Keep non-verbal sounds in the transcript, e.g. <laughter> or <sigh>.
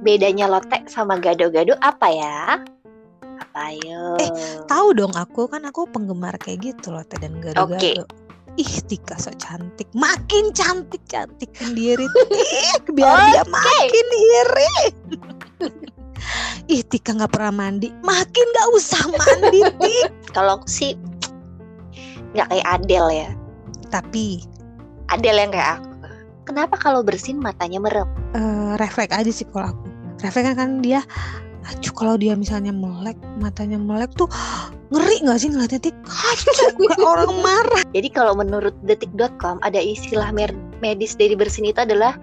bedanya lotek sama gado-gado apa ya? Apa ayo? Eh, Tahu dong aku kan aku penggemar kayak gitu loh Teh dan gado-gado. Oke. Ih Tika so cantik, makin cantik cantikin diri. Ih, biar dia makin iri. Ih Tika nggak pernah mandi, makin nggak usah mandi Tik. <laughs> Kalau aku sih nggak kayak Adele ya. Tapi Adele yang kayak aku. Kenapa kalau bersin matanya merem? eh, refleks aja sih kalau aku. Refleks kan, kan dia, acuh kalau dia misalnya melek, matanya melek tuh ngeri nggak sih ngeliatnya Tik? <laughs> Orang marah. Jadi kalau menurut detik.com ada istilah medis dari bersin itu adalah